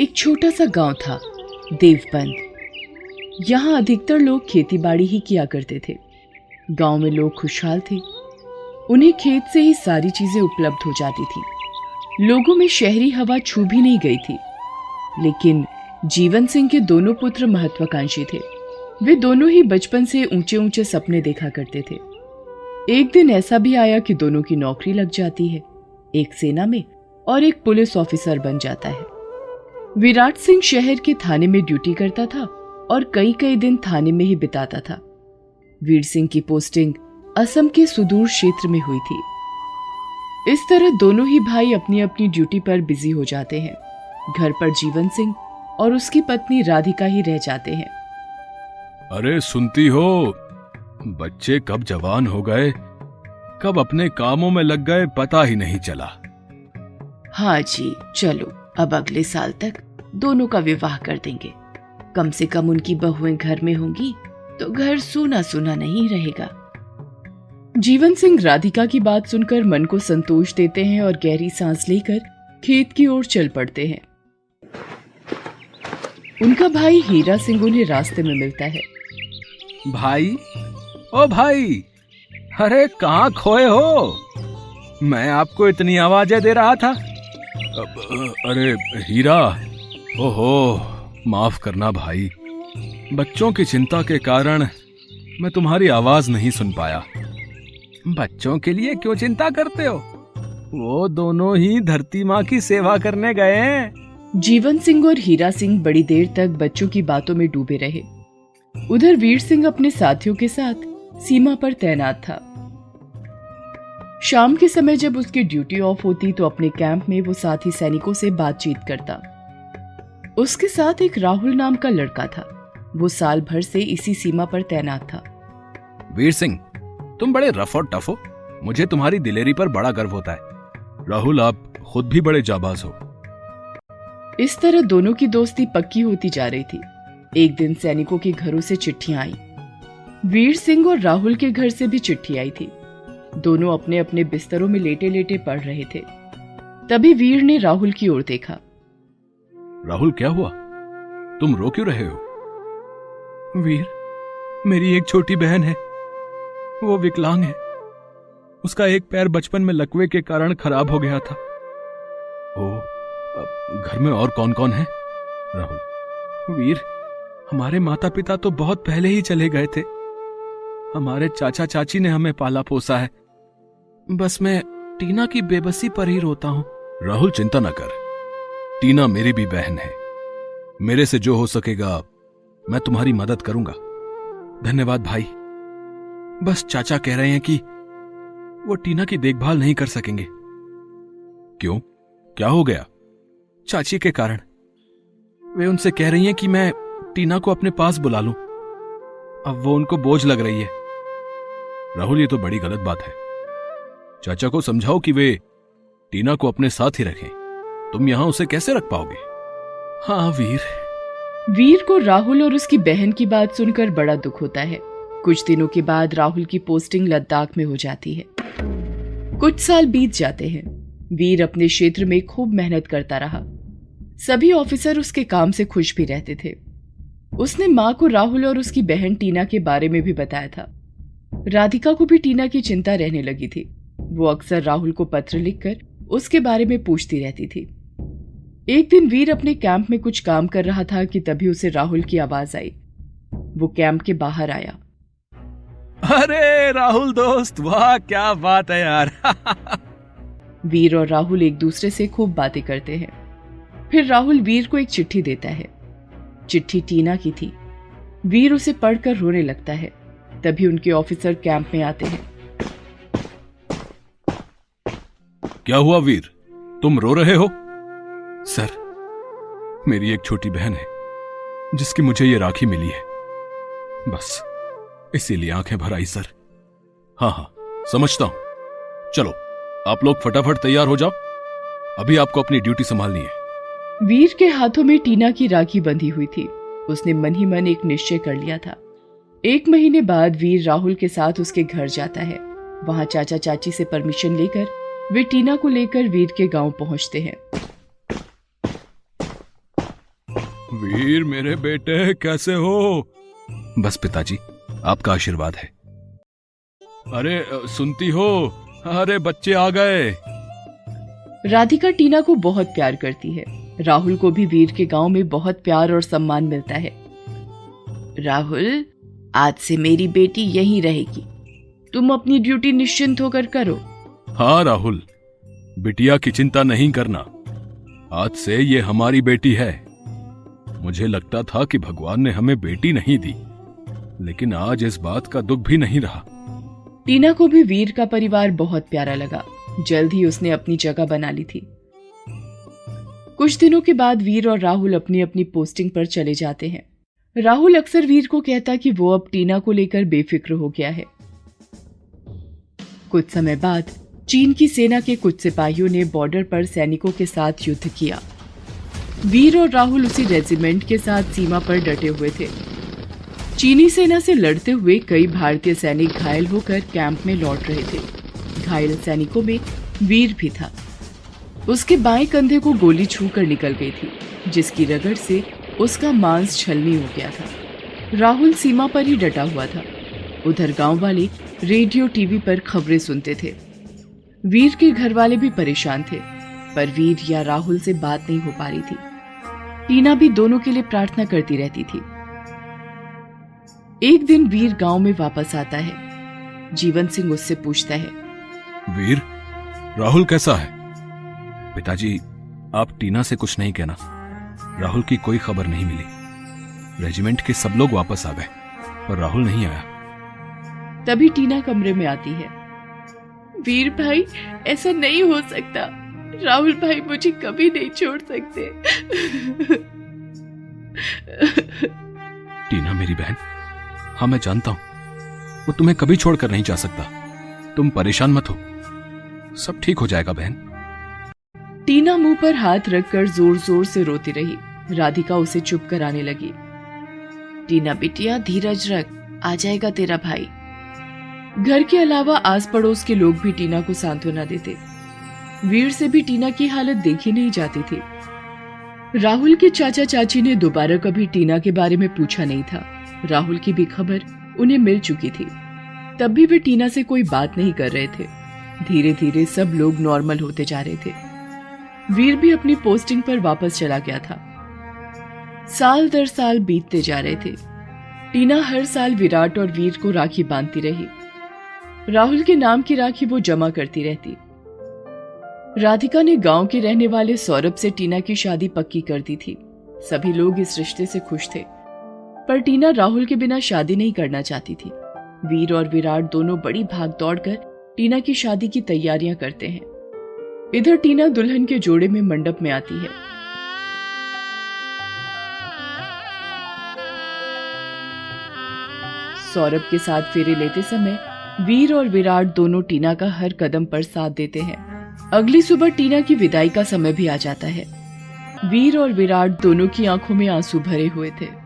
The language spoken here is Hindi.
एक छोटा सा गाँव था, देवबंद। यहाँ अधिकतर लोग खेती बाड़ी ही किया करते थे। गाँव में लोग खुशहाल थे। उन्हें खेत से ही सारी चीज़ें उपलब्ध हो जाती थी। लोगों में शहरी हवा छू भी नहीं गई थी। लेकिन जीवन सिंह के दोनों पुत्र महत्वाकांक्षी थे। वे दोनों ही बचपन से ऊँचे ऊँचे सपने देखा करते थे। एक दिन ऐसा भी आया कि दोनों की नौकरी लग जाती है। एक सेना में और एक पुलिस ऑफिसर बन जाता है। विराट सिंह शहर के थाने में ड्यूटी करता था और कई कई दिन थाने में ही बिताता था। वीर सिंह की पोस्टिंग असम के सुदूर क्षेत्र में हुई थी। इस तरह दोनों ही भाई अपनी अपनी ड्यूटी पर बिज़ी हो जाते हैं। घर पर जीवन सिंह और उसकी पत्नी राधिका ही रह जाते हैं। अरे सुनती हो। बच्चे कब जवान हो गए कब अपने कामों में लग गए पता ही नहीं चला। हाँ जी चलो अब अगले साल तक। दोनों का विवाह कर देंगे। कम से कम उनकी बहुएँ घर में होंगी तो घर सूना सूना नहीं रहेगा। जीवन सिंह राधिका की बात सुनकर मन को संतोष देते हैं और गहरी सांस लेकर खेत की ओर चल पड़ते हैं। उनका भाई हीरा सिंह उन्हें रास्ते में मिलता है। भाई? ओ भाई! अरे कहाँ खोए हो? मैं आपको इतनी आवाज़ें दे रहा था। अब, अरे हीरा! ओहो, माफ़ करना भाई। बच्चों की चिंता के कारण मैं तुम्हारी आवाज़ नहीं सुन पाया। बच्चों के लिए क्यों चिंता करते हो? वो दोनों ही धरती माँ की सेवा करने गए हैं। जीवन सिंह और हीरा सिंह बड़ी देर तक बच्चों की बातों में डूबे रहे। उधर वीर सिंह अपने साथियों के साथ सीमा पर तैनात था। शाम के समय जब उसकी ड्यूटी ऑफ़ होती तो अपने कैंप में वो साथी सैनिकों से बातचीत करता। उसके साथ एक राहुल नाम का लड़का था। वो साल भर से इसी सीमा पर तैनात था। वीर सिंह तुम बड़े रफ और टफ हो। मुझे तुम्हारी दिलेरी पर बड़ा गर्व होता है। राहुल आप खुद भी बड़े जाबाज हो। इस तरह दोनों की दोस्ती पक्की होती जा रही थी। एक दिन सैनिकों के घरों से चिट्ठियाँ आई। वीर सिंह और राहुल के घर से भी चिट्ठी आई थी। दोनों अपने अपने बिस्तरों में लेटे लेटे पढ़ रहे थे। तभी वीर ने राहुल की ओर देखा। राहुल क्या हुआ? तुम रो क्यों रहे हो? वीर मेरी एक छोटी बहन है। वो विकलांग है। उसका एक पैर बचपन में लकवे के कारण खराब हो गया था। ओ अब घर में और कौन कौन है? राहुल। वीर हमारे माता पिता तो बहुत पहले ही चले गए थे। हमारे चाचा चाची ने हमें पाला पोसा है। बस मैं टीना की बेबसी पर ही रोता हूँ। राहुल चिंता न कर। टीना मेरी भी बहन है। मेरे से जो हो सकेगा, मैं तुम्हारी मदद करूँगा। धन्यवाद भाई। बस चाचा कह रहे हैं कि वो टीना की देखभाल नहीं कर सकेंगे। क्यों? क्या हो गया? चाची के कारण। वे उनसे कह रही हैं कि मैं टीना को अपने पास बुला लूँ। अब वो उनको बोझ लग रही है। राहुल, ये तो बड़ी गलत बात है। चाचा को समझाओ कि वे टीना को अपने साथ ही रखें। तुम यहाँ उसे कैसे रख पाओगे? हाँ वीर। वीर को राहुल और उसकी बहन की बात सुनकर बड़ा दुख होता है। कुछ दिनों के बाद राहुल की पोस्टिंग लद्दाख में हो जाती है। कुछ साल बीत जाते हैं। वीर अपने क्षेत्र में खूब मेहनत करता रहा। सभी ऑफिसर उसके काम से खुश भी रहते थे। उसने माँ को राहुल और उसकी बहन टीना के बारे में भी बताया था। राधिका को भी टीना की चिंता रहने लगी थी। वो अक्सर राहुल को पत्र लिखकर उसके बारे में पूछती रहती थी। एक दिन वीर अपने कैंप में कुछ काम कर रहा था कि तभी उसे राहुल की आवाज़ आई। वो कैंप के बाहर आया। अरे राहुल दोस्त वाह क्या बात है यार। वीर और राहुल एक दूसरे से खूब बातें करते हैं। फिर राहुल वीर को एक चिट्ठी देता है। चिट्ठी टीना की थी। वीर उसे पढ़कर रोने लगता है। तभी उनके ऑफिसर कैंप में आते हैं। क्या हुआ वीर? तुम रो रहे हो? सर, मेरी एक छोटी बहन है, जिसकी मुझे ये राखी मिली है। बस, इसीलिए आँखें भर आई, सर। हाँ हाँ समझता हूँ। चलो, आप लोग फटाफट तैयार हो जाओ। अभी आपको अपनी ड्यूटी संभालनी है। वीर के हाथों में टीना की राखी बंधी हुई थी। उसने मन ही मन एक निश्चय कर लिया था। एक महीने बाद वीर राहुल के साथ उसके घर जाता है। वहाँ चाचा चाची से परमिशन लेकर वे टीना को लेकर वीर के गाँव पहुँचते हैं। वीर मेरे बेटे कैसे हो? बस पिताजी आपका आशीर्वाद है। अरे सुनती हो? अरे बच्चे आ गए। राधिका टीना को बहुत प्यार करती है। राहुल को भी वीर के गाँव में बहुत प्यार और सम्मान मिलता है। राहुल आज से मेरी बेटी यहीं रहेगी। तुम अपनी ड्यूटी निश्चिंत होकर करो। हाँ राहुल। बिटिया की चिंता नहीं करना। आज से ये हमारी बेटी है। मुझे लगता था कि भगवान ने हमें बेटी नहीं दी, लेकिन आज इस बात का दुख भी नहीं रहा। टीना को भी वीर का परिवार बहुत प्यारा लगा। जल्द ही उसने अपनी जगह बना ली थी। कुछ दिनों के बाद वीर और राहुल अपनी अपनी पोस्टिंग पर चले जाते हैं। राहुल अक्सर वीर को कहता कि वो अब टीना को लेकर बेफिक्र हो गया है। कुछ समय बाद चीन की सेना के कुछ सिपाहियों ने बॉर्डर पर सैनिकों के साथ युद्ध किया। वीर और राहुल उसी रेजिमेंट के साथ सीमा पर डटे हुए थे। चीनी सेना से लड़ते हुए कई भारतीय सैनिक घायल होकर कैंप में लौट रहे थे। घायल सैनिकों में वीर भी था। उसके बाएँ कंधे को गोली छूकर निकल गई थी, जिसकी रगड़ से उसका मांस छलनी हो गया था। राहुल सीमा पर ही डटा हुआ था। उधर गाँव वाले रेडियो टीवी पर खबरें सुनते थे। वीर के घर वाले भी परेशान थे, पर वीर या राहुल से बात नहीं हो पा रही थी। टीना भी दोनों के लिए प्रार्थना करती रहती थी। एक दिन वीर गाँव में वापस आता है। जीवन सिंह उससे पूछता है। वीर राहुल कैसा है? पिताजी आप टीना से कुछ नहीं कहना। राहुल की कोई खबर नहीं मिली। रेजिमेंट के सब लोग वापस आ गए पर राहुल नहीं आया। तभी टीना कमरे में आती है। वीर भाई ऐसा नहीं हो सकता। राहुल भाई मुझे कभी नहीं छोड़ सकते। टीना मेरी बहन हाँ मैं जानता हूँ वो तुम्हें कभी छोड़कर नहीं जा सकता। तुम परेशान मत हो। सब ठीक हो जाएगा बहन। टीना मुँह पर हाथ रखकर ज़ोर ज़ोर से रोती रही। राधिका उसे चुप कराने लगी। टीना बिटिया धीरज रख आ जाएगा तेरा भाई। घर के अलावा आस पड़ोस के लोग भी टीना को सांत्वना देते। वीर से भी टीना की हालत देखी नहीं जाती थी। राहुल के चाचा चाची ने दोबारा कभी टीना के बारे में पूछा नहीं था। राहुल की भी खबर उन्हें मिल चुकी थी। तब भी वे टीना से कोई बात नहीं कर रहे थे। धीरे धीरे सब लोग नॉर्मल होते जा रहे थे। वीर भी अपनी पोस्टिंग पर वापस चला गया था। साल दर साल बीतते जा रहे थे। टीना हर साल विराट और वीर को राखी बांधती रही। राहुल के नाम की राखी वो जमा करती रहती। राधिका ने गाँव के रहने वाले सौरभ से टीना की शादी पक्की कर दी थी। सभी लोग इस रिश्ते से खुश थे। पर टीना राहुल के बिना शादी नहीं करना चाहती थी। वीर और विराट दोनों बड़ी भाग दौड़ कर टीना की शादी की तैयारियाँ करते हैं। इधर टीना दुल्हन के जोड़े में मंडप में आती है। सौरभ के साथ फेरे लेते समय वीर और विराट दोनों टीना का हर कदम पर साथ देते हैं। अगली सुबह टीना की विदाई का समय भी आ जाता है। वीर और विराट दोनों की आँखों में आँसू भरे हुए थे।